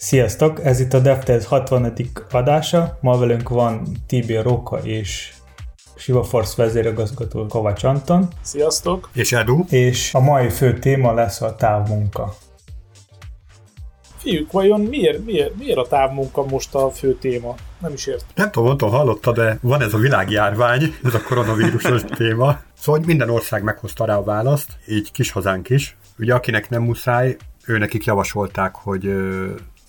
Sziasztok, ez itt a DevTest 60. adása. Ma velünk van Tibia Róka és Sivaforce vezérigazgató Kovács Anton. Sziasztok! És Edu. És a mai fő téma lesz a távmunka. Fiúk, vajon miért, miért, miért a távmunka most a fő téma? Nem is ért. Nem tudom, nem hallotta, de van ez a világjárvány, ez a koronavírusos téma. Szóval minden ország meghozta rá a választ, így kis hazánk is. Ugye akinek nem muszáj, ő nekik javasolták, hogy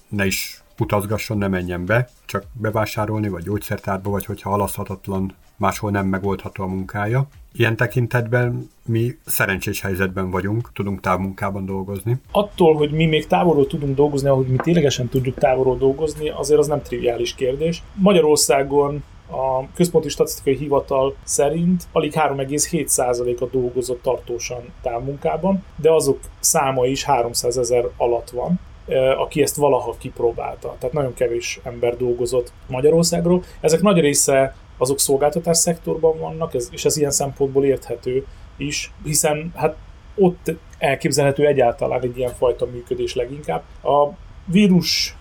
ne is utazgasson, ne menjen be, csak bevásárolni, vagy gyógyszertárba, vagy hogyha halaszthatatlan, máshol nem megoldható a munkája. Ilyen tekintetben mi szerencsés helyzetben vagyunk, tudunk távmunkában dolgozni. Attól, hogy mi még távolról tudunk dolgozni, ahogy mi ténylegesen tudjuk távolról dolgozni, azért az nem triviális kérdés. Magyarországon a Központi Statisztikai Hivatal szerint alig 3,7%-a dolgozott tartósan távmunkában, de azok száma is 300 ezer alatt van aki ezt valaha kipróbálta. Tehát nagyon kevés ember dolgozott Magyarországról. Ezek nagy része azok szolgáltatás szektorban vannak, és ez ilyen szempontból érthető is, hiszen hát ott elképzelhető egyáltalán egy ilyen fajta működés leginkább. A vírus,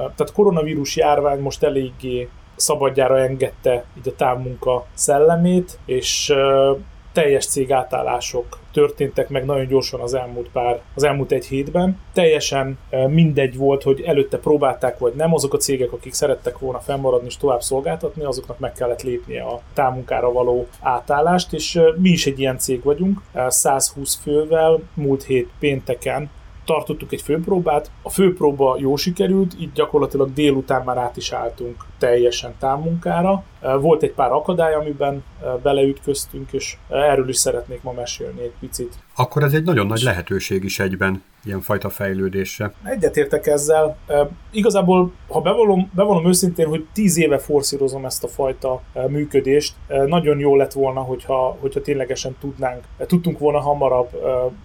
tehát koronavírus járvány most eléggé szabadjára engedte így a távmunka szellemét, és teljes cég átállások történtek meg nagyon gyorsan az elmúlt pár, az elmúlt egy hétben. Teljesen mindegy volt, hogy előtte próbálták vagy nem, azok a cégek, akik szerettek volna fennmaradni és tovább szolgáltatni, azoknak meg kellett lépnie a távmunkára való átállást, és mi is egy ilyen cég vagyunk, 120 fővel múlt hét pénteken tartottuk egy főpróbát, a főpróba jó sikerült, így gyakorlatilag délután már át is álltunk teljesen távmunkára. Volt egy pár akadály, amiben beleütköztünk, és erről is szeretnék ma mesélni egy picit. Akkor ez egy nagyon nagy lehetőség is egyben ilyenfajta fejlődésre. Egyetértek ezzel. Igazából, ha bevallom, bevallom őszintén, hogy tíz éve forszírozom ezt a fajta működést, nagyon jó lett volna, hogyha, hogyha ténylegesen tudnánk, tudtunk volna hamarabb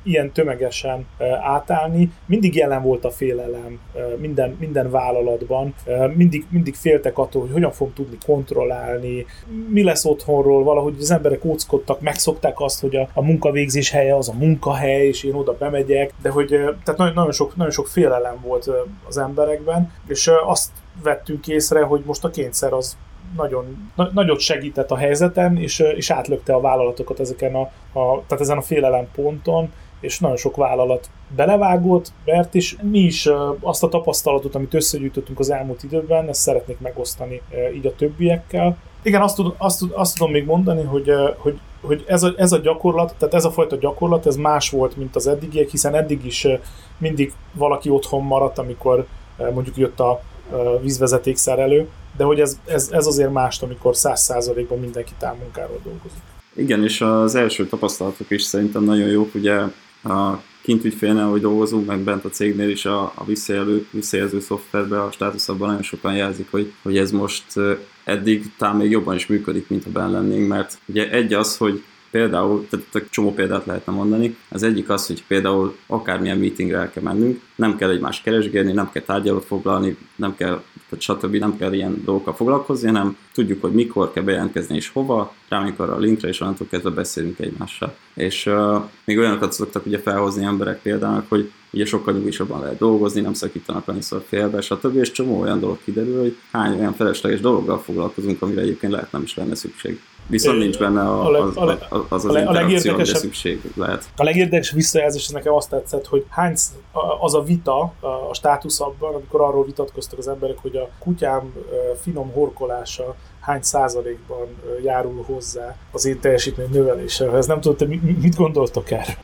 ilyen tömegesen átállni. Mindig jelen volt a félelem minden, minden vállalatban, mindig, mindig féltek attól, hogy hogyan fog tudni kontrollálni, mi lesz otthonról, valahogy az emberek óckodtak, megszokták azt, hogy a, a munkavégzés helye az a munkahely, és én oda bemegyek, de hogy tehát nagyon, nagyon, sok, nagyon sok félelem volt az emberekben, és azt vettünk észre, hogy most a kényszer az nagyon, na, nagyot segített a helyzeten, és, és átlökte a vállalatokat ezeken a, a, tehát ezen a félelem ponton, és nagyon sok vállalat belevágott, mert is mi is azt a tapasztalatot, amit összegyűjtöttünk az elmúlt időben, ezt szeretnék megosztani így a többiekkel. Igen, azt, tud, azt, tud, azt tudom még mondani, hogy, hogy hogy ez a, ez a gyakorlat, tehát ez a fajta gyakorlat, ez más volt, mint az eddigiek, hiszen eddig is mindig valaki otthon maradt, amikor mondjuk jött a vízvezeték szerelő, de hogy ez, ez, ez azért más, amikor száz százalékban mindenki távmunkáról dolgozik. Igen, és az első tapasztalatok is szerintem nagyon jók, ugye a kint ügyfélnél, hogy dolgozunk, meg bent a cégnél is a, a visszajelő, visszajelző szoftverben, a státuszabban nagyon sokan jelzik, hogy, hogy ez most eddig talán még jobban is működik, mint ha benn lennénk, mert ugye egy az, hogy például, tehát csomó példát lehetne mondani, az egyik az, hogy például akármilyen meetingre el kell mennünk, nem kell egymást keresgélni, nem kell tárgyalót foglalni, nem kell, tehát stb. nem kell ilyen dolgokkal foglalkozni, hanem tudjuk, hogy mikor kell bejelentkezni és hova, rámikor a linkre, és onnantól kezdve beszélünk egymással. És uh, még olyanokat szoktak ugye felhozni emberek például, hogy ugye sokkal nyugisabban lehet dolgozni, nem szakítanak annyiszor félbe, stb. És csomó olyan dolog kiderül, hogy hány olyan felesleges dologgal foglalkozunk, amire egyébként lehet nem is lenne szükség. Viszont nincs benne a, az, az, az, az a interakció, amire szükség lehet. A legérdekesebb visszajelzés nekem azt tetszett, hogy hány az a vita a státuszabban, amikor arról vitatkoztak az emberek, hogy a kutyám finom horkolása hány százalékban járul hozzá az én teljesítmény növeléséhez. Nem tudom, te mit gondoltok erről?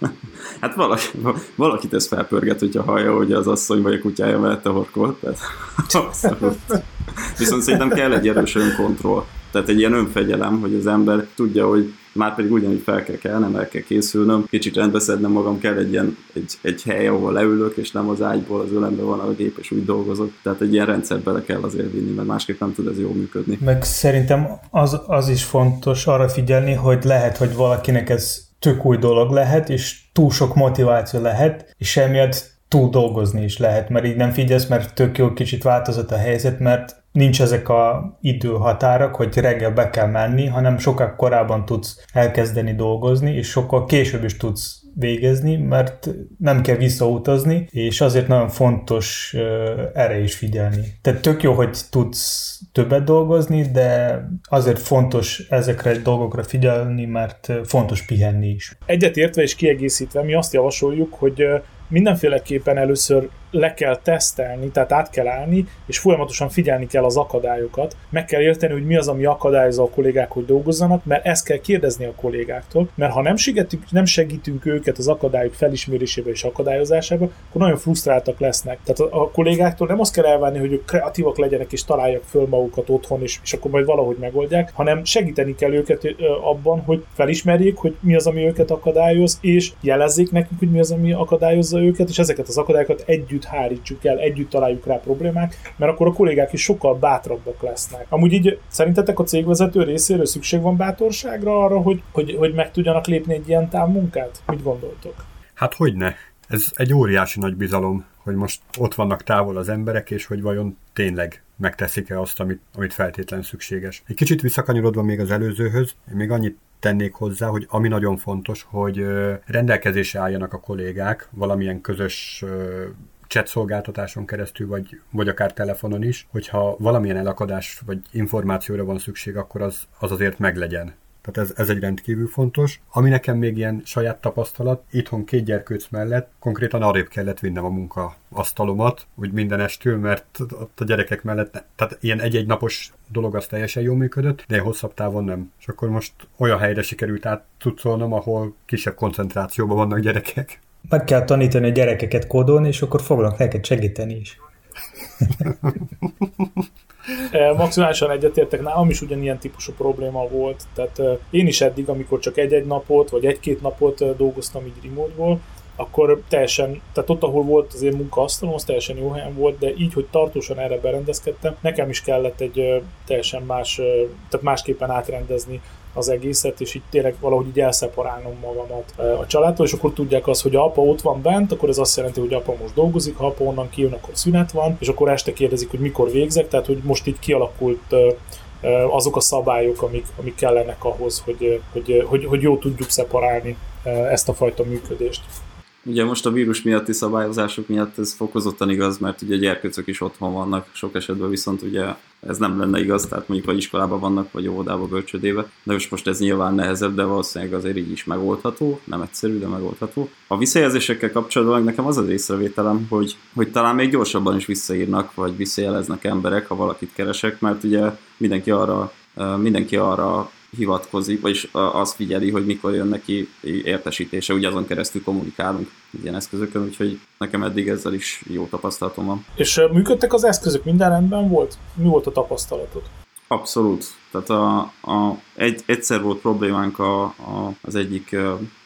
Hát valaki, valakit ez felpörget, hogyha hallja, hogy az asszony vagy a kutyája mellette horkol. Tehát, Viszont szerintem kell egy erős önkontroll. Tehát egy ilyen önfegyelem, hogy az ember tudja, hogy már pedig ugyanúgy fel kell kelnem, el kell készülnöm, kicsit rendbeszednem magam, kell egy ilyen egy, egy hely, ahol leülök, és nem az ágyból az ölemben van a gép, és úgy dolgozok. Tehát egy ilyen rendszerbe bele kell azért vinni, mert másképp nem tud ez jól működni. Meg szerintem az, az is fontos arra figyelni, hogy lehet, hogy valakinek ez tök új dolog lehet, és túl sok motiváció lehet, és emiatt túl dolgozni is lehet, mert így nem figyelsz, mert tök jó kicsit változott a helyzet, mert nincs ezek a időhatárok, hogy reggel be kell menni, hanem sokkal korábban tudsz elkezdeni dolgozni, és sokkal később is tudsz végezni, mert nem kell visszautazni, és azért nagyon fontos erre is figyelni. Tehát tök jó, hogy tudsz többet dolgozni, de azért fontos ezekre a dolgokra figyelni, mert fontos pihenni is. Egyetértve és kiegészítve mi azt javasoljuk, hogy mindenféleképpen először le kell tesztelni, tehát át kell állni, és folyamatosan figyelni kell az akadályokat. Meg kell érteni, hogy mi az, ami akadályozza a kollégák, hogy dolgozzanak, mert ezt kell kérdezni a kollégáktól, mert ha nem segítünk, nem segítünk őket az akadályok felismerésébe és akadályozásába, akkor nagyon frusztráltak lesznek. Tehát a, kollégáktól nem azt kell elvárni, hogy ők kreatívak legyenek és találják föl magukat otthon, és, és akkor majd valahogy megoldják, hanem segíteni kell őket abban, hogy felismerjék, hogy mi az, ami őket akadályoz, és jelezzék nekünk, hogy mi az, ami akadályozza őket, és ezeket az akadályokat együtt együtt hárítsuk el, együtt találjuk rá problémák, mert akkor a kollégák is sokkal bátrabbak lesznek. Amúgy így szerintetek a cégvezető részéről szükség van bátorságra arra, hogy, hogy, hogy meg tudjanak lépni egy ilyen távmunkát? Mit gondoltok? Hát hogy ne? Ez egy óriási nagy bizalom, hogy most ott vannak távol az emberek, és hogy vajon tényleg megteszik-e azt, amit, amit feltétlen szükséges. Egy kicsit visszakanyarodva még az előzőhöz, én még annyit tennék hozzá, hogy ami nagyon fontos, hogy rendelkezésre álljanak a kollégák valamilyen közös chat szolgáltatáson keresztül, vagy, vagy akár telefonon is, hogyha valamilyen elakadás vagy információra van szükség, akkor az, az azért meglegyen. Tehát ez, ez egy rendkívül fontos. Ami nekem még ilyen saját tapasztalat, itthon két gyerkőc mellett konkrétan arrébb kellett vinnem a munka asztalomat, úgy minden estől, mert ott a gyerekek mellett, tehát ilyen egy-egy napos dolog az teljesen jól működött, de hosszabb távon nem. És akkor most olyan helyre sikerült át ahol kisebb koncentrációban vannak gyerekek meg kell tanítani a gyerekeket kódolni, és akkor fognak neked segíteni is. Eh, maximálisan egyetértek, nálam is ugyanilyen típusú probléma volt. Tehát eh, én is eddig, amikor csak egy-egy napot, vagy egy-két napot eh, dolgoztam így remote akkor teljesen, tehát ott, ahol volt az én munkaasztalom, az teljesen jó helyen volt, de így, hogy tartósan erre berendezkedtem, nekem is kellett egy teljesen más, tehát másképpen átrendezni az egészet, és így tényleg valahogy így elszeparálnom magamat a családtól, és akkor tudják azt, hogy apa ott van bent, akkor ez azt jelenti, hogy apa most dolgozik, ha apa onnan kijön, akkor szünet van, és akkor este kérdezik, hogy mikor végzek, tehát hogy most így kialakult azok a szabályok, amik, amik kellenek ahhoz, hogy, hogy, hogy, hogy jó tudjuk szeparálni ezt a fajta működést. Ugye most a vírus miatti szabályozások miatt ez fokozottan igaz, mert ugye gyerkőcök is otthon vannak, sok esetben viszont ugye ez nem lenne igaz, tehát mondjuk vagy iskolában vannak, vagy óvodába, bölcsödébe. De most, most ez nyilván nehezebb, de valószínűleg azért így is megoldható, nem egyszerű, de megoldható. A visszajelzésekkel kapcsolatban nekem az az észrevételem, hogy, hogy talán még gyorsabban is visszaírnak, vagy visszajeleznek emberek, ha valakit keresek, mert ugye mindenki arra mindenki arra hivatkozik, vagyis azt figyeli, hogy mikor jön neki értesítése, ugye azon keresztül kommunikálunk ilyen eszközökön, úgyhogy nekem eddig ezzel is jó tapasztalatom van. És működtek az eszközök, minden rendben volt? Mi volt a tapasztalatod? Abszolút. Tehát a, a, egy, egyszer volt problémánk a, a, az egyik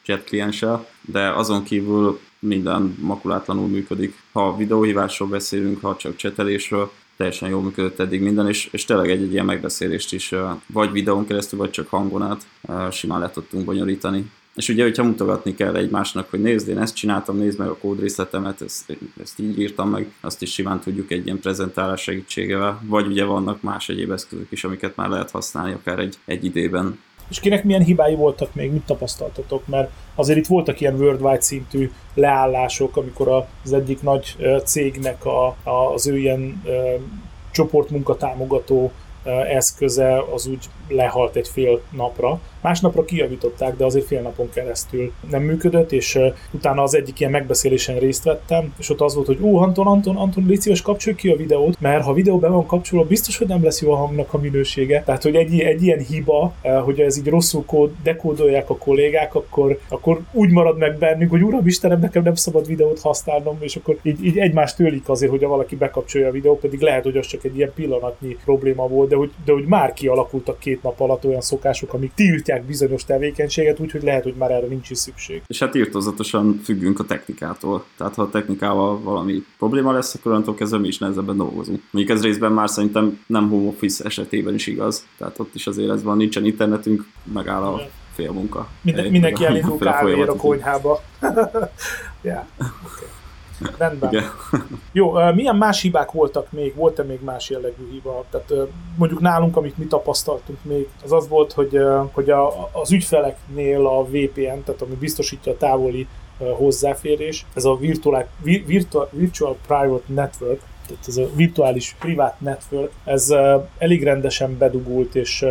chat klienssel, de azon kívül minden makulátlanul működik. Ha videóhívásról beszélünk, ha csak csetelésről, teljesen jól működött eddig minden, és, és tényleg egy, egy ilyen megbeszélést is vagy videón keresztül, vagy csak hangon át simán le tudtunk bonyolítani. És ugye, hogyha mutogatni kell egymásnak, hogy nézd, én ezt csináltam, nézd meg a kódrészletemet, ezt, ezt így írtam meg, azt is simán tudjuk egy ilyen prezentálás segítségevel, vagy ugye vannak más egyéb eszközök is, amiket már lehet használni akár egy, egy idében. És kinek milyen hibái voltak még, mit tapasztaltatok? Mert azért itt voltak ilyen worldwide szintű leállások, amikor az egyik nagy cégnek a, az ő ilyen csoportmunkatámogató eszköze az úgy lehalt egy fél napra. Másnapra kijavították, de azért fél napon keresztül nem működött, és utána az egyik ilyen megbeszélésen részt vettem, és ott az volt, hogy ó, Anton, Anton, Anton, légy szíves, kapcsolj ki a videót, mert ha videó be van kapcsolva, biztos, hogy nem lesz jó a hangnak a minősége. Tehát, hogy egy, egy ilyen hiba, hogy ez így rosszul kód, dekódolják a kollégák, akkor, akkor úgy marad meg bennünk, hogy uram Istenem, nekem nem szabad videót használnom, és akkor így, így egymást tőlik azért, hogy valaki bekapcsolja a videót, pedig lehet, hogy az csak egy ilyen pillanatnyi probléma volt, de hogy, de hogy már kialakultak két nap alatt olyan szokások, amik tiltják bizonyos tevékenységet, úgyhogy lehet, hogy már erre nincs is szükség. És hát írtozatosan függünk a technikától. Tehát ha a technikával valami probléma lesz, akkor onnantól kezdve mi is nehezebben dolgozunk. Mondjuk ez részben már szerintem nem home office esetében is igaz. Tehát ott is azért ez van, nincsen internetünk, megáll a fél munka. Minden, mindenki elindul kávéra a konyhába. yeah. okay. Rendben. Igen. Jó, milyen más hibák voltak még? Volt-e még más jellegű hiba? Tehát mondjuk nálunk, amit mi tapasztaltunk még, az az volt, hogy, hogy a, az ügyfeleknél a VPN, tehát ami biztosítja a távoli hozzáférés, ez a virtual, virtual, virtual Private Network, tehát ez a virtuális privát network, ez elég rendesen bedugult, és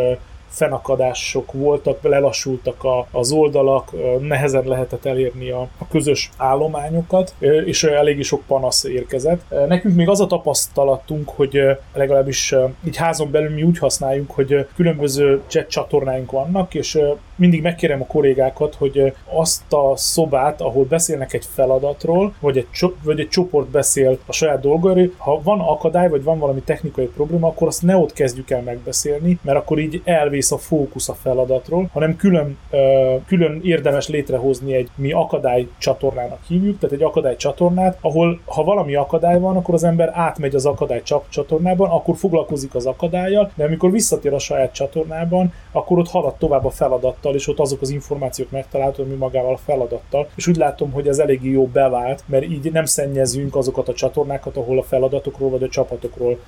fennakadások voltak, lelassultak a, az oldalak, nehezen lehetett elérni a, a közös állományokat, és elég sok panasz érkezett. Nekünk még az a tapasztalatunk, hogy legalábbis így házon belül mi úgy használjuk, hogy különböző chat csatornáink vannak, és mindig megkérem a kollégákat, hogy azt a szobát, ahol beszélnek egy feladatról, vagy egy, vagy egy csoport beszél a saját dolgairól, ha van akadály, vagy van valami technikai probléma, akkor azt ne ott kezdjük el megbeszélni, mert akkor így elvész a fókusz a feladatról, hanem külön, külön érdemes létrehozni egy mi akadály csatornának hívjuk, tehát egy akadály csatornát, ahol ha valami akadály van, akkor az ember átmegy az akadály csatornában, akkor foglalkozik az akadályjal, de amikor visszatér a saját csatornában, akkor ott halad tovább a feladat feladattal, és ott azok az információk megtalálható, ami magával a feladattal. És úgy látom, hogy ez eléggé jó bevált, mert így nem szennyezünk azokat a csatornákat, ahol a feladatokról vagy a csapatokról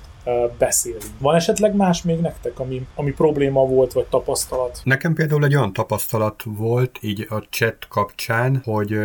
beszélünk. Van esetleg más még nektek, ami, ami probléma volt, vagy tapasztalat? Nekem például egy olyan tapasztalat volt így a chat kapcsán, hogy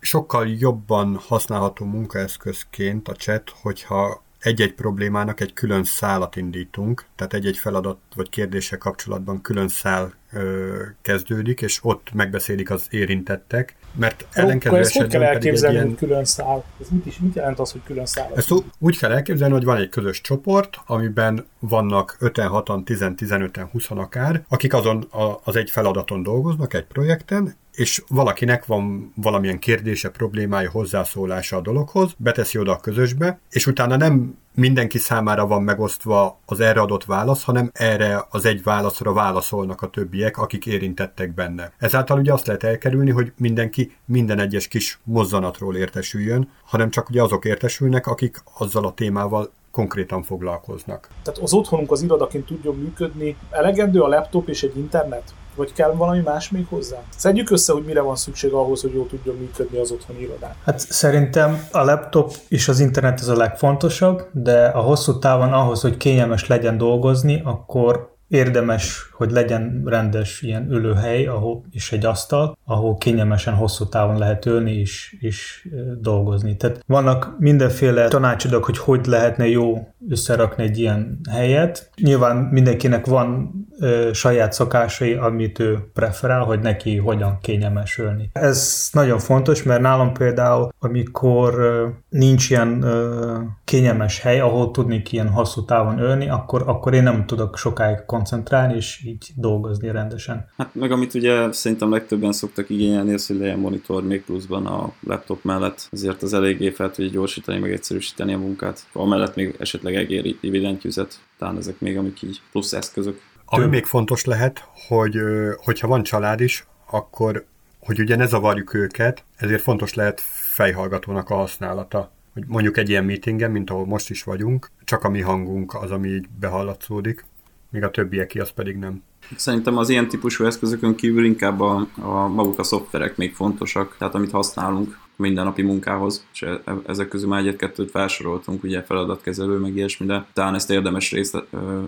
sokkal jobban használható munkaeszközként a chat, hogyha egy-egy problémának egy külön szálat indítunk, tehát egy-egy feladat vagy kérdése kapcsolatban külön szál ö, kezdődik, és ott megbeszélik az érintettek, mert ellenkező esetben hogy kell elképzelni, ilyen... hogy külön szál? Ez mit, is, mit jelent az, hogy külön szál? Ezt úgy kell elképzelni, hogy van egy közös csoport, amiben vannak 5-en, 6-an, 10-15-en, 20 akár, akik azon a, az egy feladaton dolgoznak, egy projekten, és valakinek van valamilyen kérdése, problémája, hozzászólása a dologhoz, beteszi oda a közösbe, és utána nem mindenki számára van megosztva az erre adott válasz, hanem erre az egy válaszra válaszolnak a többiek, akik érintettek benne. Ezáltal ugye azt lehet elkerülni, hogy mindenki minden egyes kis mozzanatról értesüljön, hanem csak ugye azok értesülnek, akik azzal a témával konkrétan foglalkoznak. Tehát az otthonunk az irodaként tudjon működni, elegendő a laptop és egy internet? Vagy kell valami más még hozzá? Szedjük össze, hogy mire van szükség ahhoz, hogy jól tudjon működni az otthoni irodán. Hát szerintem a laptop és az internet az a legfontosabb, de a hosszú távon ahhoz, hogy kényelmes legyen dolgozni, akkor érdemes, hogy legyen rendes ilyen ülőhely ahol, és egy asztal, ahol kényelmesen hosszú távon lehet ülni és, és dolgozni. Tehát vannak mindenféle tanácsodok, hogy hogy lehetne jó összerakni egy ilyen helyet. Nyilván mindenkinek van ö, saját szokásai, amit ő preferál, hogy neki hogyan kényelmes ülni. Ez nagyon fontos, mert nálam például, amikor ö, nincs ilyen ö, kényelmes hely, ahol tudnék ilyen hosszú távon ülni, akkor, akkor én nem tudok sokáig koncentrálni, és így dolgozni rendesen. Hát meg amit ugye szerintem legtöbben szoktak igényelni, az, hogy legyen monitor még pluszban a laptop mellett, ezért az eléggé fel tudja gyorsítani, meg egyszerűsíteni a munkát. Amellett még esetleg egéri dividendjüzet, talán ezek még amik így plusz eszközök. Ami még fontos lehet, hogy hogyha van család is, akkor hogy ugye ne zavarjuk őket, ezért fontos lehet fejhallgatónak a használata. Hogy mondjuk egy ilyen meetingen, mint ahol most is vagyunk, csak a mi hangunk az, ami így behallatszódik míg a többieké az pedig nem. Szerintem az ilyen típusú eszközökön kívül inkább a, a maguk a szoftverek még fontosak, tehát amit használunk mindennapi munkához, és e, e, ezek közül már egyet-kettőt felsoroltunk, ugye feladatkezelő, meg ilyesmi, de talán ezt érdemes részlet,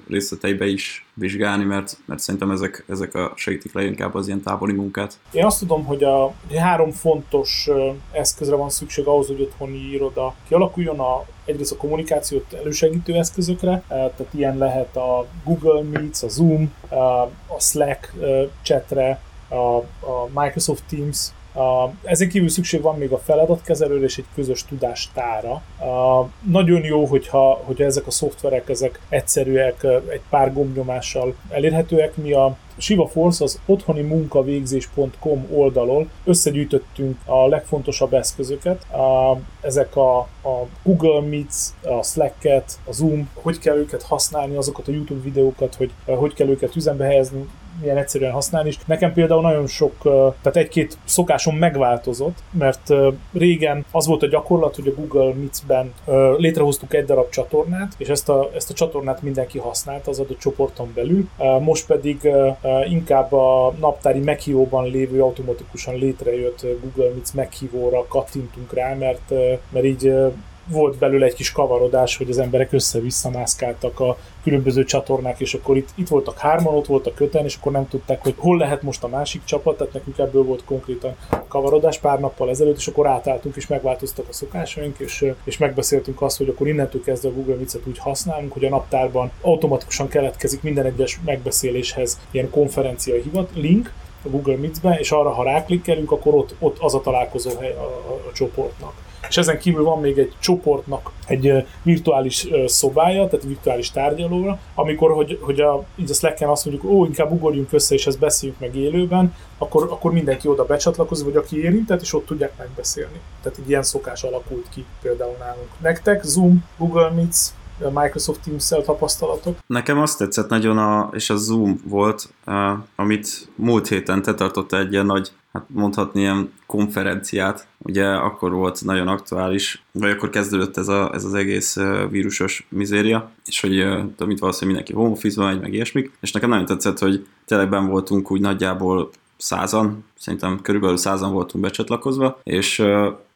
részleteibe is vizsgálni, mert, mert szerintem ezek, ezek a segítik le inkább az ilyen távoli munkát. Én azt tudom, hogy a három fontos eszközre van szükség ahhoz, hogy otthoni iroda kialakuljon, a, egyrészt a kommunikációt elősegítő eszközökre, tehát ilyen lehet a Google Meets, a Zoom, a Slack chatre, a, a Microsoft Teams, Uh, ezen kívül szükség van még a feladatkezelőre és egy közös tudástára. Nagyon jó, hogyha, hogyha ezek a szoftverek ezek egyszerűek, egy pár gombnyomással elérhetőek. Mi a Shiva Force az otthoni munkavégzés.com oldalon összegyűjtöttünk a legfontosabb eszközöket. Ezek a, a Google Meets, a Slack-et, a Zoom, hogy kell őket használni, azokat a YouTube videókat, hogy hogy kell őket üzembe helyezni, milyen egyszerűen használni is. Nekem például nagyon sok, tehát egy-két szokásom megváltozott, mert régen az volt a gyakorlat, hogy a Google Meets-ben létrehoztuk egy darab csatornát, és ezt a, ezt a csatornát mindenki használta az adott csoporton belül. Most pedig inkább a naptári meghívóban lévő automatikusan létrejött Google Meets meghívóra kattintunk rá, mert, mert így volt belőle egy kis kavarodás, hogy az emberek össze-vissza mászkáltak a különböző csatornák, és akkor itt, itt voltak hárman, ott voltak köten, és akkor nem tudták, hogy hol lehet most a másik csapat, tehát nekünk ebből volt konkrétan kavarodás pár nappal ezelőtt, és akkor átálltunk, és megváltoztak a szokásaink, és, és megbeszéltünk azt, hogy akkor innentől kezdve a Google Meets-et úgy használunk, hogy a naptárban automatikusan keletkezik minden egyes megbeszéléshez ilyen konferencia hivat, link, a Google Meets-be, és arra, ha ráklikkelünk, akkor ott, ott az a találkozó hely a, a, a csoportnak és ezen kívül van még egy csoportnak egy virtuális szobája, tehát virtuális tárgyalóra, amikor, hogy, hogy a, így a Slack-en azt mondjuk, ó, inkább ugorjunk össze, és ezt beszéljünk meg élőben, akkor, akkor mindenki oda becsatlakozik, vagy aki érintett, és ott tudják megbeszélni. Tehát egy ilyen szokás alakult ki például nálunk. Nektek Zoom, Google Meets, Microsoft Teams-szel tapasztalatok? Nekem azt tetszett nagyon, a, és a Zoom volt, amit múlt héten te tartotta egy ilyen nagy hát mondhatni ilyen konferenciát, ugye akkor volt nagyon aktuális, vagy akkor kezdődött ez, a, ez az egész vírusos mizéria, és hogy amit valószínűleg mindenki home office megy, meg ilyesmik, és nekem nagyon tetszett, hogy tényleg voltunk úgy nagyjából százan, szerintem körülbelül százan voltunk becsatlakozva, és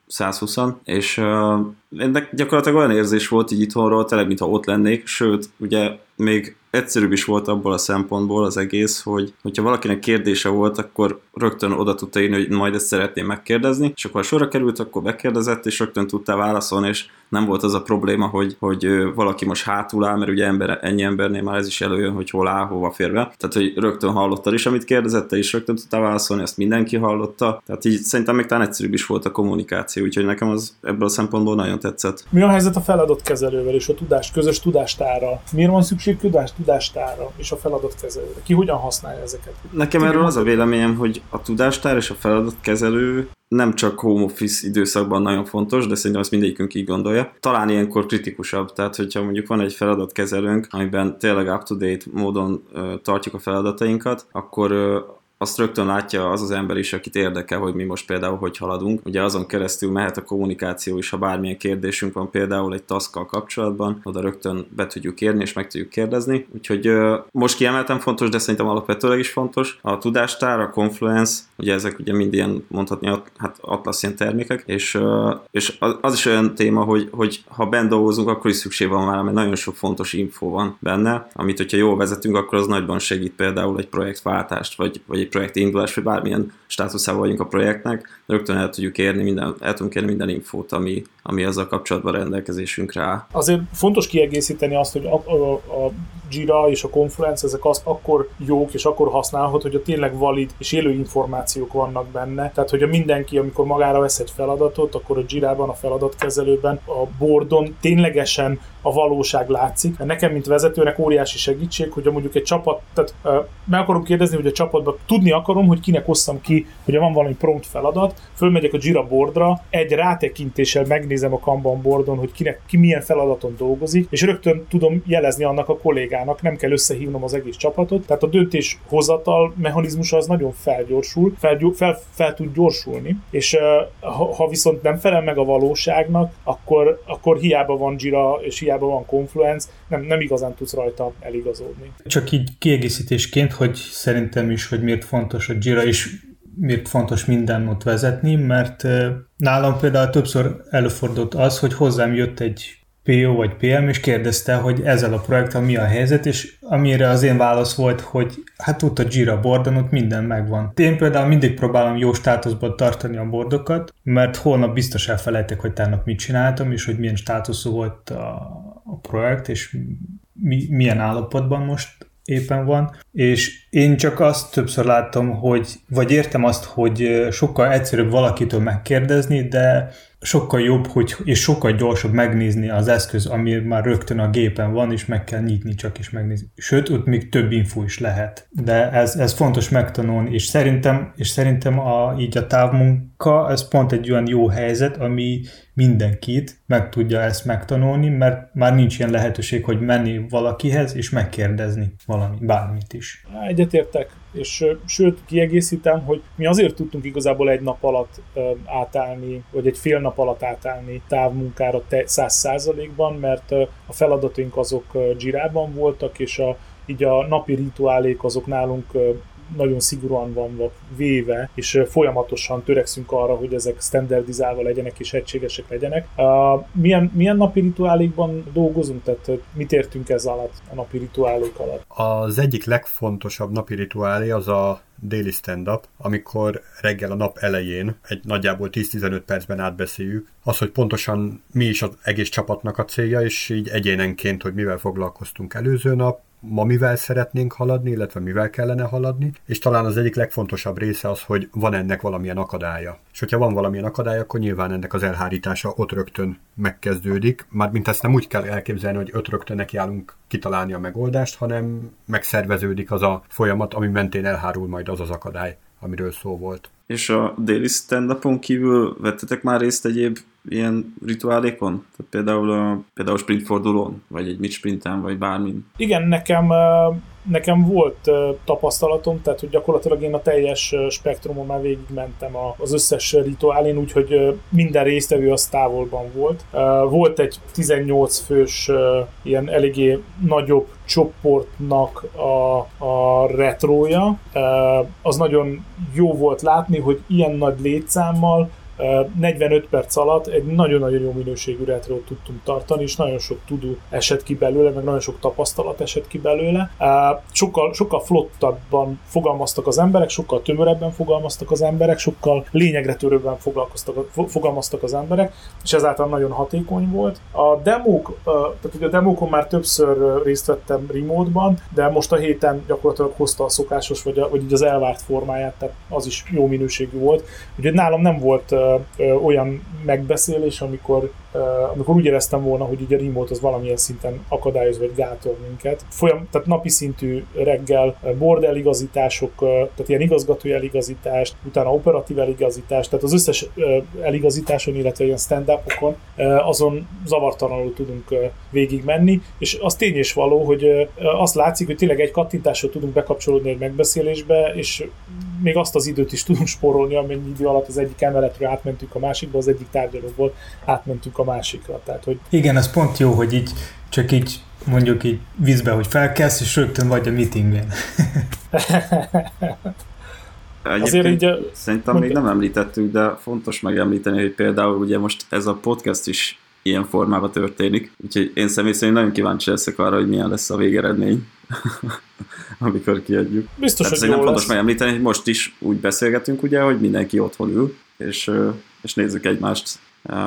120 és uh, ennek gyakorlatilag olyan érzés volt így itthonról, tényleg, mintha ott lennék, sőt, ugye még egyszerűbb is volt abból a szempontból az egész, hogy hogyha valakinek kérdése volt, akkor rögtön oda tudta írni, hogy majd ezt szeretném megkérdezni, és akkor ha sorra került, akkor megkérdezett, és rögtön tudta válaszolni, és nem volt az a probléma, hogy, hogy valaki most hátul áll, mert ugye ember, ennyi embernél már ez is előjön, hogy hol áll, hova fér be. Tehát, hogy rögtön hallottad is, amit kérdezette, és rögtön tudta válaszolni, ezt mindenki hallotta. Tehát így szerintem még talán egyszerűbb is volt a kommunikáció, úgyhogy nekem az ebből a szempontból nagyon tetszett. Mi a helyzet a feladatkezelővel és a tudás, közös tudástára? Miért van szükség tudás, tudástára és a feladatkezelőre? Ki hogyan használja ezeket? Nekem Ki erről az a véleményem, hogy a tudástár és a feladatkezelő nem csak home office időszakban nagyon fontos, de szerintem azt mindegyikünk így gondolja. Talán ilyenkor kritikusabb, tehát hogyha mondjuk van egy feladatkezelőnk, amiben tényleg up-to-date módon uh, tartjuk a feladatainkat, akkor uh, azt rögtön látja az az ember is, akit érdekel, hogy mi most például hogy haladunk. Ugye azon keresztül mehet a kommunikáció is, ha bármilyen kérdésünk van például egy taszkkal kapcsolatban, oda rögtön be tudjuk kérni és meg tudjuk kérdezni. Úgyhogy most kiemeltem fontos, de szerintem alapvetőleg is fontos. A tudástár, a Confluence, ugye ezek ugye mind ilyen mondhatni, hát Atlassian termékek, és, és az is olyan téma, hogy, hogy ha bent dolgozunk, akkor is szükség van már, mert nagyon sok fontos info van benne, amit hogyha jól vezetünk, akkor az nagyban segít például egy projektváltást, vagy, vagy egy projekt indulás, vagy bármilyen státuszában vagyunk a projektnek, rögtön el tudjuk érni minden, el tudunk érni minden infót, ami, ami azzal kapcsolatban rendelkezésünkre áll. Azért fontos kiegészíteni azt, hogy a, a, a Jira és a Confluence, ezek az akkor jók és akkor használhat, hogy a tényleg valid és élő információk vannak benne. Tehát, hogy a mindenki, amikor magára vesz egy feladatot, akkor a Jira-ban, a feladatkezelőben, a boardon ténylegesen a valóság látszik. Nekem, mint vezetőnek óriási segítség, hogy mondjuk egy csapat, tehát meg akarom kérdezni, hogy a csapatban tudni akarom, hogy kinek osszam ki, hogy van valami prompt feladat, fölmegyek a Jira boardra, egy rátekintéssel megnézem a Kanban boardon, hogy kinek, ki milyen feladaton dolgozik, és rögtön tudom jelezni annak a kollégának, nem kell összehívnom az egész csapatot, tehát a döntéshozatal mechanizmusa az nagyon felgyorsul, fel, fel, fel tud gyorsulni, és ha, ha viszont nem felel meg a valóságnak, akkor, akkor hiába van Jira, és hiába van Confluence, nem, nem igazán tudsz rajta eligazodni. Csak így kiegészítésként, hogy szerintem is, hogy miért fontos a Jira, és miért fontos mindennot vezetni, mert nálam például többször előfordult az, hogy hozzám jött egy PO vagy PM, és kérdezte, hogy ezzel a projekttel mi a helyzet, és amire az én válasz volt, hogy hát ott a Jira bordon ott minden megvan. Én például mindig próbálom jó státuszban tartani a bordokat, mert holnap biztos elfelejtek, hogy tegnap mit csináltam, és hogy milyen státuszú volt a, a projekt, és mi, milyen állapotban most éppen van, és én csak azt többször láttam, hogy, vagy értem azt, hogy sokkal egyszerűbb valakitől megkérdezni, de sokkal jobb, hogy, és sokkal gyorsabb megnézni az eszköz, ami már rögtön a gépen van, és meg kell nyitni csak is megnézni. Sőt, ott még több info is lehet. De ez, ez fontos megtanulni, és szerintem, és szerintem a, így a távmunka, ez pont egy olyan jó helyzet, ami mindenkit meg tudja ezt megtanulni, mert már nincs ilyen lehetőség, hogy menni valakihez és megkérdezni valami, bármit is. Egyetértek és sőt, kiegészítem, hogy mi azért tudtunk igazából egy nap alatt átállni, vagy egy fél nap alatt átállni távmunkára 100%-ban, mert a feladataink azok Girában voltak, és a, így a napi rituálék azok nálunk nagyon szigorúan van véve, és folyamatosan törekszünk arra, hogy ezek standardizálva legyenek és egységesek legyenek. Milyen, milyen napi rituálékban dolgozunk? Tehát mit értünk ez alatt, a napi rituálék alatt? Az egyik legfontosabb napi rituálé az a déli stand-up, amikor reggel a nap elején egy nagyjából 10-15 percben átbeszéljük az, hogy pontosan mi is az egész csapatnak a célja, és így egyénenként, hogy mivel foglalkoztunk előző nap, ma mivel szeretnénk haladni, illetve mivel kellene haladni, és talán az egyik legfontosabb része az, hogy van ennek valamilyen akadálya. És hogyha van valamilyen akadály, akkor nyilván ennek az elhárítása ott rögtön megkezdődik. Már mint ezt nem úgy kell elképzelni, hogy öt rögtön nekiállunk kitalálni a megoldást, hanem megszerveződik az a folyamat, ami mentén elhárul majd az az akadály, amiről szó volt. És a déli stand kívül vettetek már részt egyéb ilyen rituálékon? Tehát például, a, például sprintfordulón, vagy egy mid sprinten, vagy bármin? Igen, nekem nekem volt tapasztalatom, tehát hogy gyakorlatilag én a teljes spektrumon már végigmentem az összes rituálén, úgyhogy minden résztvevő az távolban volt. Volt egy 18 fős ilyen eléggé nagyobb csoportnak a, a retrója. Az nagyon jó volt látni, hogy ilyen nagy létszámmal 45 perc alatt egy nagyon-nagyon jó minőségű retrót tudtunk tartani, és nagyon sok tudó esett ki belőle, meg nagyon sok tapasztalat esett ki belőle. Sokkal, sokkal flottabban fogalmaztak az emberek, sokkal tömörebben fogalmaztak az emberek, sokkal lényegre törőbben fogalmaztak az emberek, és ezáltal nagyon hatékony volt. A demók, tehát ugye a demókon már többször részt vettem remote-ban, de most a héten gyakorlatilag hozta a szokásos, vagy, a, vagy így az elvárt formáját, tehát az is jó minőségű volt. Ugye nálam nem volt olyan megbeszélés, amikor amikor úgy éreztem volna, hogy így a remote az valamilyen szinten akadályoz vagy gátol minket. Folyam, tehát napi szintű reggel board eligazítások, tehát ilyen igazgatói eligazítást, utána operatív eligazítást, tehát az összes eligazításon, illetve ilyen stand-upokon azon zavartalanul tudunk végig menni, és az tény és való, hogy azt látszik, hogy tényleg egy kattintással tudunk bekapcsolódni egy megbeszélésbe, és még azt az időt is tudunk spórolni, amennyi idő alatt az egyik emeletről átmentünk a másikba, az egyik tárgyalóból átmentünk a a másikra. Tehát, hogy... Igen, az pont jó, hogy így csak így mondjuk így vízbe, hogy felkelsz, és rögtön vagy a meetingben. Azért így a... szerintem még nem említettük, de fontos megemlíteni, hogy például ugye most ez a podcast is ilyen formában történik, úgyhogy én személy szerint nagyon kíváncsi leszek arra, hogy milyen lesz a végeredmény, amikor kiadjuk. Biztos, Tehát hogy jó fontos lesz. megemlíteni, hogy most is úgy beszélgetünk, ugye, hogy mindenki otthon ül, és, és nézzük egymást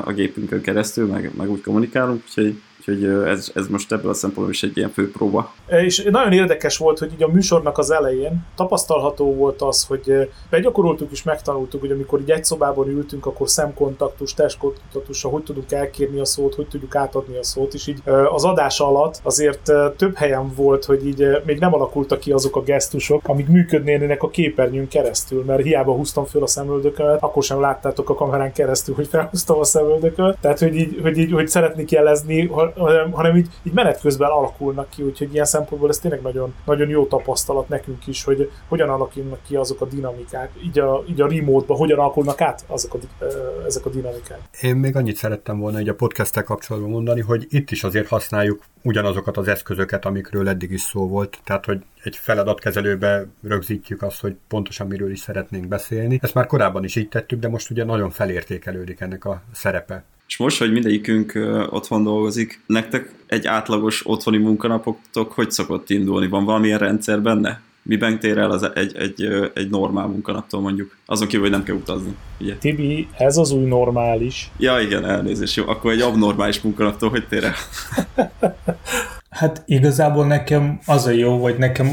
a gépünkön keresztül, meg, meg úgy kommunikálunk, úgyhogy úgyhogy ez, ez most ebből a szempontból is egy ilyen fő próba. És nagyon érdekes volt, hogy így a műsornak az elején tapasztalható volt az, hogy begyakoroltuk és megtanultuk, hogy amikor így egy szobában ültünk, akkor szemkontaktus, testkontaktus, hogy tudunk elkérni a szót, hogy tudjuk átadni a szót, és így az adás alatt azért több helyen volt, hogy így még nem alakultak ki azok a gesztusok, amik működnének a képernyőn keresztül, mert hiába húztam föl a szemöldökömet, akkor sem láttátok a kamerán keresztül, hogy felhúztam a szemöldököt. Tehát, hogy így, hogy így hogy szeretnék jelezni, hanem, hanem így, így menet közben alakulnak ki, úgyhogy ilyen szempontból ez tényleg nagyon, nagyon jó tapasztalat nekünk is, hogy hogyan alakulnak ki azok a dinamikák, így a, így a remote-ba, hogyan alakulnak át azok a, ezek a dinamikák. Én még annyit szerettem volna egy a podcast kapcsolatban mondani, hogy itt is azért használjuk ugyanazokat az eszközöket, amikről eddig is szó volt. Tehát, hogy egy feladatkezelőbe rögzítjük azt, hogy pontosan miről is szeretnénk beszélni. Ezt már korábban is így tettük, de most ugye nagyon felértékelődik ennek a szerepe. És most, hogy mindegyikünk otthon dolgozik, nektek egy átlagos otthoni munkanapoktok hogy szokott indulni? Van valamilyen rendszer benne? Miben tér el az egy, egy, egy normál munkanaptól mondjuk? Azon kívül, hogy nem kell utazni. Ugye? Tibi, ez az új normális. Ja, igen, elnézést. Jó, akkor egy abnormális munkanaptól hogy tér el? Hát igazából nekem az a jó, vagy nekem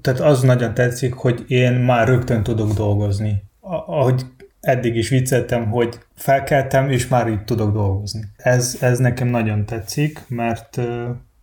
tehát az nagyon tetszik, hogy én már rögtön tudok dolgozni. Ahogy eddig is vicceltem, hogy felkeltem, és már így tudok dolgozni. Ez, ez nekem nagyon tetszik, mert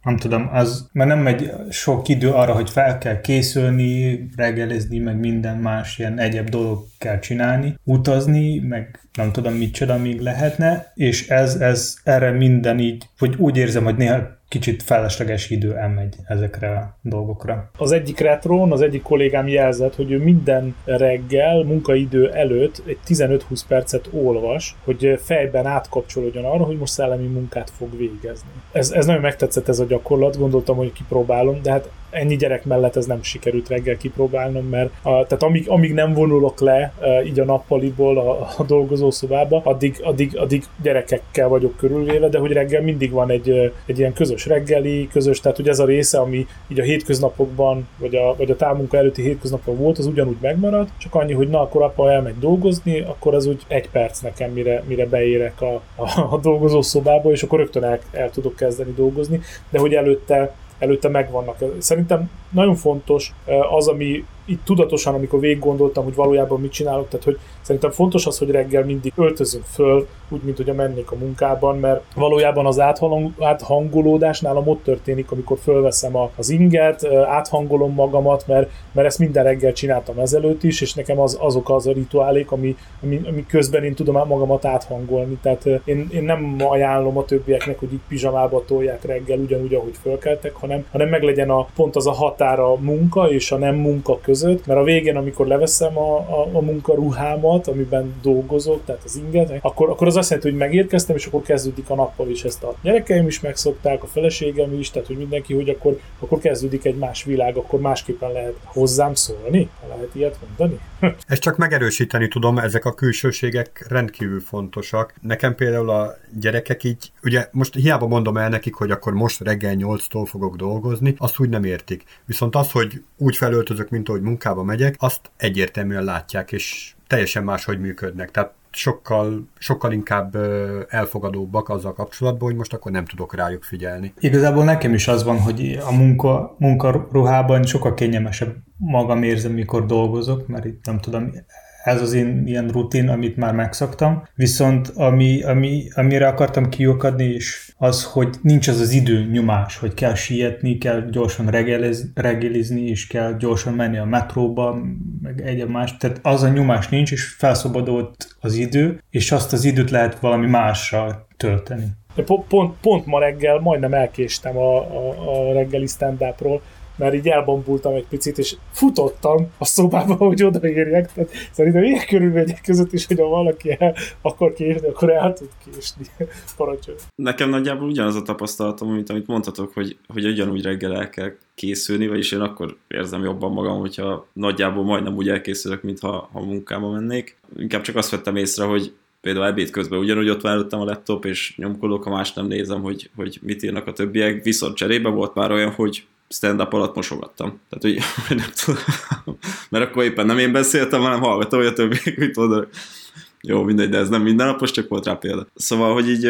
nem tudom, az, mert nem megy sok idő arra, hogy fel kell készülni, reggelizni, meg minden más ilyen egyéb dolog kell csinálni, utazni, meg nem tudom mit csoda még lehetne, és ez, ez erre minden így, hogy úgy érzem, hogy néha kicsit felesleges idő elmegy ezekre a dolgokra. Az egyik retron, az egyik kollégám jelzett, hogy ő minden reggel munkaidő előtt egy 15-20 percet olvas, hogy fejben átkapcsolódjon arra, hogy most szellemi munkát fog végezni. Ez, ez nagyon megtetszett ez a gyakorlat, gondoltam, hogy kipróbálom, de hát ennyi gyerek mellett ez nem sikerült reggel kipróbálnom, mert a, tehát amíg, amíg nem vonulok le e, így a nappaliból a, a dolgozószobába, addig, addig, addig gyerekekkel vagyok körülvéve, de hogy reggel mindig van egy, e, egy ilyen közös reggeli, közös, tehát hogy ez a része, ami így a hétköznapokban, vagy a, vagy a távmunka előtti hétköznapokban volt, az ugyanúgy megmarad, csak annyi, hogy na, akkor apa elmegy dolgozni, akkor az úgy egy perc nekem, mire, mire beérek a, a, a dolgozószobába, és akkor rögtön el, el tudok kezdeni dolgozni, de hogy előtte előtte megvannak. Szerintem nagyon fontos az, ami itt tudatosan, amikor végig gondoltam, hogy valójában mit csinálok, tehát hogy szerintem fontos az, hogy reggel mindig öltözünk föl, úgy, mint hogy a mennék a munkában, mert valójában az áthangolódás nálam ott történik, amikor fölveszem az inget, áthangolom magamat, mert, mert ezt minden reggel csináltam ezelőtt is, és nekem az, azok az a rituálék, ami, ami, ami közben én tudom magamat áthangolni. Tehát én, én nem ajánlom a többieknek, hogy így pizsamába tolják reggel ugyanúgy, ahogy fölkeltek, hanem, hanem meglegyen a, pont az a határa a munka és a nem munka között, mert a végén, amikor leveszem a, a, a munkaruhámat, amiben dolgozok, tehát az inget, akkor, akkor az azt jelenti, hogy megérkeztem, és akkor kezdődik a nappal is ezt a gyerekeim is megszokták, a feleségem is, tehát hogy mindenki, hogy akkor, akkor kezdődik egy más világ, akkor másképpen lehet hozzám szólni, lehet ilyet mondani. Ezt csak megerősíteni tudom, ezek a külsőségek rendkívül fontosak. Nekem például a gyerekek így, ugye most hiába mondom el nekik, hogy akkor most reggel 8-tól fogok dolgozni, azt úgy nem értik. Viszont az, hogy úgy felöltözök, mint ahogy munkába megyek, azt egyértelműen látják, és teljesen máshogy működnek. Tehát sokkal, sokkal inkább elfogadóbbak azzal kapcsolatban, hogy most akkor nem tudok rájuk figyelni. Igazából nekem is az van, hogy a munka, munkaruhában sokkal kényelmesebb magam érzem, mikor dolgozok, mert itt nem tudom, ez az én ilyen rutin, amit már megszoktam. Viszont ami, ami, amire akartam kiukadni is az, hogy nincs az az idő nyomás, hogy kell sietni, kell gyorsan reggeliz, reggelizni, és kell gyorsan menni a metróba, meg egy más. Tehát az a nyomás nincs, és felszabadult az idő, és azt az időt lehet valami másra tölteni. Pont, pont ma reggel majdnem elkéstem a, a, a reggeli stand mert így elbombultam egy picit, és futottam a szobába, hogy odaérjek. Tehát szerintem ilyen körülmények között is, hogy ha valaki el akar késni, akkor el tud késni. Parancsolj. Nekem nagyjából ugyanaz a tapasztalatom, mint amit mondhatok, hogy, hogy ugyanúgy reggel el kell készülni, vagyis én akkor érzem jobban magam, hogyha nagyjából majdnem úgy elkészülök, mintha ha munkába mennék. Inkább csak azt vettem észre, hogy például ebéd közben ugyanúgy ott van előttem a laptop, és nyomkodok, ha más nem nézem, hogy, hogy mit írnak a többiek, viszont cserébe volt már olyan, hogy stand-up alatt mosogattam. Tehát, hogy nem tudom, mert akkor éppen nem én beszéltem, hanem hallgatom, hogy a többiek mit mondanak. Jó, mindegy, de ez nem mindennapos, csak volt rá példa. Szóval, hogy így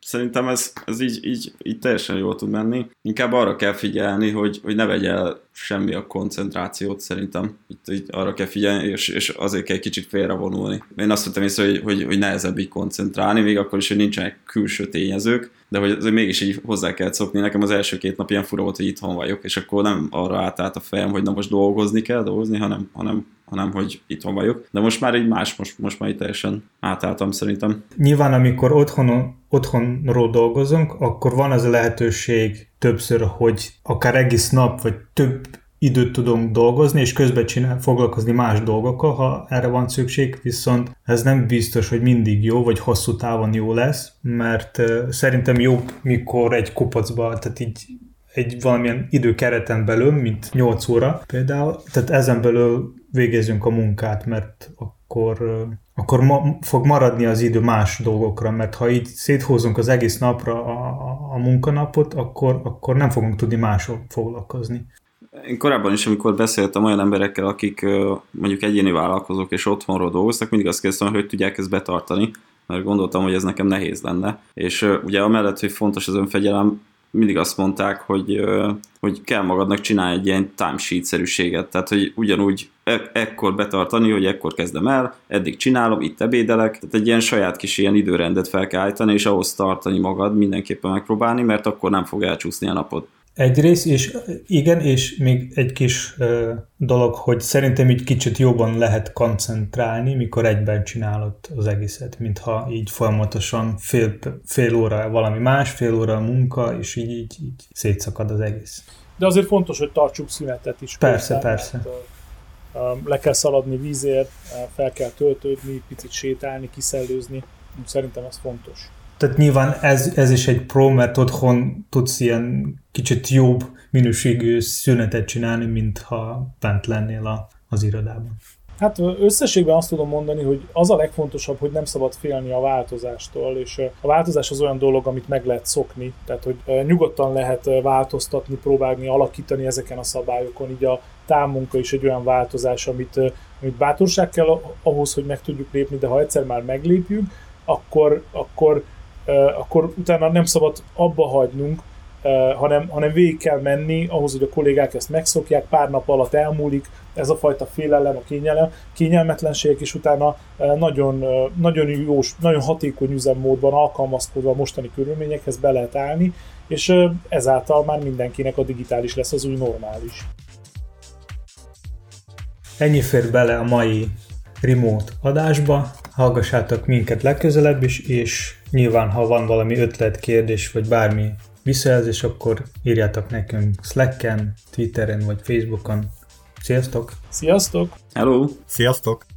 szerintem ez, ez így, így, így teljesen jól tud menni. Inkább arra kell figyelni, hogy, hogy ne vegye semmi a koncentrációt szerintem. Itt, itt arra kell figyelni, és, és azért kell egy kicsit félrevonulni. Én azt vettem észre, hogy, hogy, hogy nehezebb így koncentrálni, még akkor is, hogy nincsenek külső tényezők, de hogy azért mégis így hozzá kell szokni. Nekem az első két nap ilyen fura volt, hogy itthon vagyok, és akkor nem arra átállt a fejem, hogy na most dolgozni kell, dolgozni, hanem, hanem hanem hogy itthon vagyok. De most már egy más, most, most már így teljesen átálltam szerintem. Nyilván, amikor otthon, otthonról dolgozunk, akkor van az a lehetőség többször, hogy akár egész nap, vagy több időt tudunk dolgozni, és közben csinál, foglalkozni más dolgokkal, ha erre van szükség, viszont ez nem biztos, hogy mindig jó, vagy hosszú távon jó lesz, mert szerintem jó, mikor egy kupacba, tehát így egy valamilyen időkereten belül, mint 8 óra például, tehát ezen belül végezzünk a munkát, mert akkor, akkor ma, fog maradni az idő más dolgokra, mert ha így széthozunk az egész napra a, a, a munkanapot, akkor, akkor nem fogunk tudni máshol foglalkozni. Én korábban is, amikor beszéltem olyan emberekkel, akik mondjuk egyéni vállalkozók és otthonról dolgoztak, mindig azt kérdeztem, hogy tudják ezt betartani, mert gondoltam, hogy ez nekem nehéz lenne. És ugye amellett, hogy fontos az önfegyelem, mindig azt mondták, hogy, hogy kell magadnak csinálni egy ilyen timesheet-szerűséget, tehát hogy ugyanúgy e- ekkor betartani, hogy ekkor kezdem el, eddig csinálom, itt ebédelek, tehát egy ilyen saját kis ilyen időrendet fel kell állítani, és ahhoz tartani magad, mindenképpen megpróbálni, mert akkor nem fog elcsúszni a napod. Egyrészt, és igen, és még egy kis ö, dolog, hogy szerintem így kicsit jobban lehet koncentrálni, mikor egyben csinálod az egészet, mintha így folyamatosan fél, fél óra valami más, fél óra a munka, és így, így, így szétszakad az egész. De azért fontos, hogy tartsuk szünetet is. Persze, persze. Mert, le kell szaladni vízért, fel kell töltődni, picit sétálni, kiszellőzni. Szerintem ez fontos. Tehát nyilván ez, ez is egy pro, mert otthon tudsz ilyen kicsit jobb minőségű szünetet csinálni, mint ha bent lennél a, az irodában. Hát összességben azt tudom mondani, hogy az a legfontosabb, hogy nem szabad félni a változástól, és a változás az olyan dolog, amit meg lehet szokni, tehát hogy nyugodtan lehet változtatni, próbálni alakítani ezeken a szabályokon, így a támunka is egy olyan változás, amit, amit bátorság kell ahhoz, hogy meg tudjuk lépni, de ha egyszer már meglépjük, akkor, akkor, akkor utána nem szabad abba hagynunk, hanem, hanem végig kell menni ahhoz, hogy a kollégák ezt megszokják, pár nap alatt elmúlik, ez a fajta félelem, a kényelem, kényelmetlenségek, és utána nagyon, nagyon jó, nagyon hatékony üzemmódban alkalmazkodva a mostani körülményekhez be lehet állni, és ezáltal már mindenkinek a digitális lesz az új normális. Ennyi fér bele a mai remote adásba. Hallgassátok minket legközelebb is, és nyilván, ha van valami ötlet, kérdés, vagy bármi visszajelzés, akkor írjátok nekünk Slacken, Twitteren vagy Facebookon. Sziasztok! Sziasztok! Hello! Sziasztok!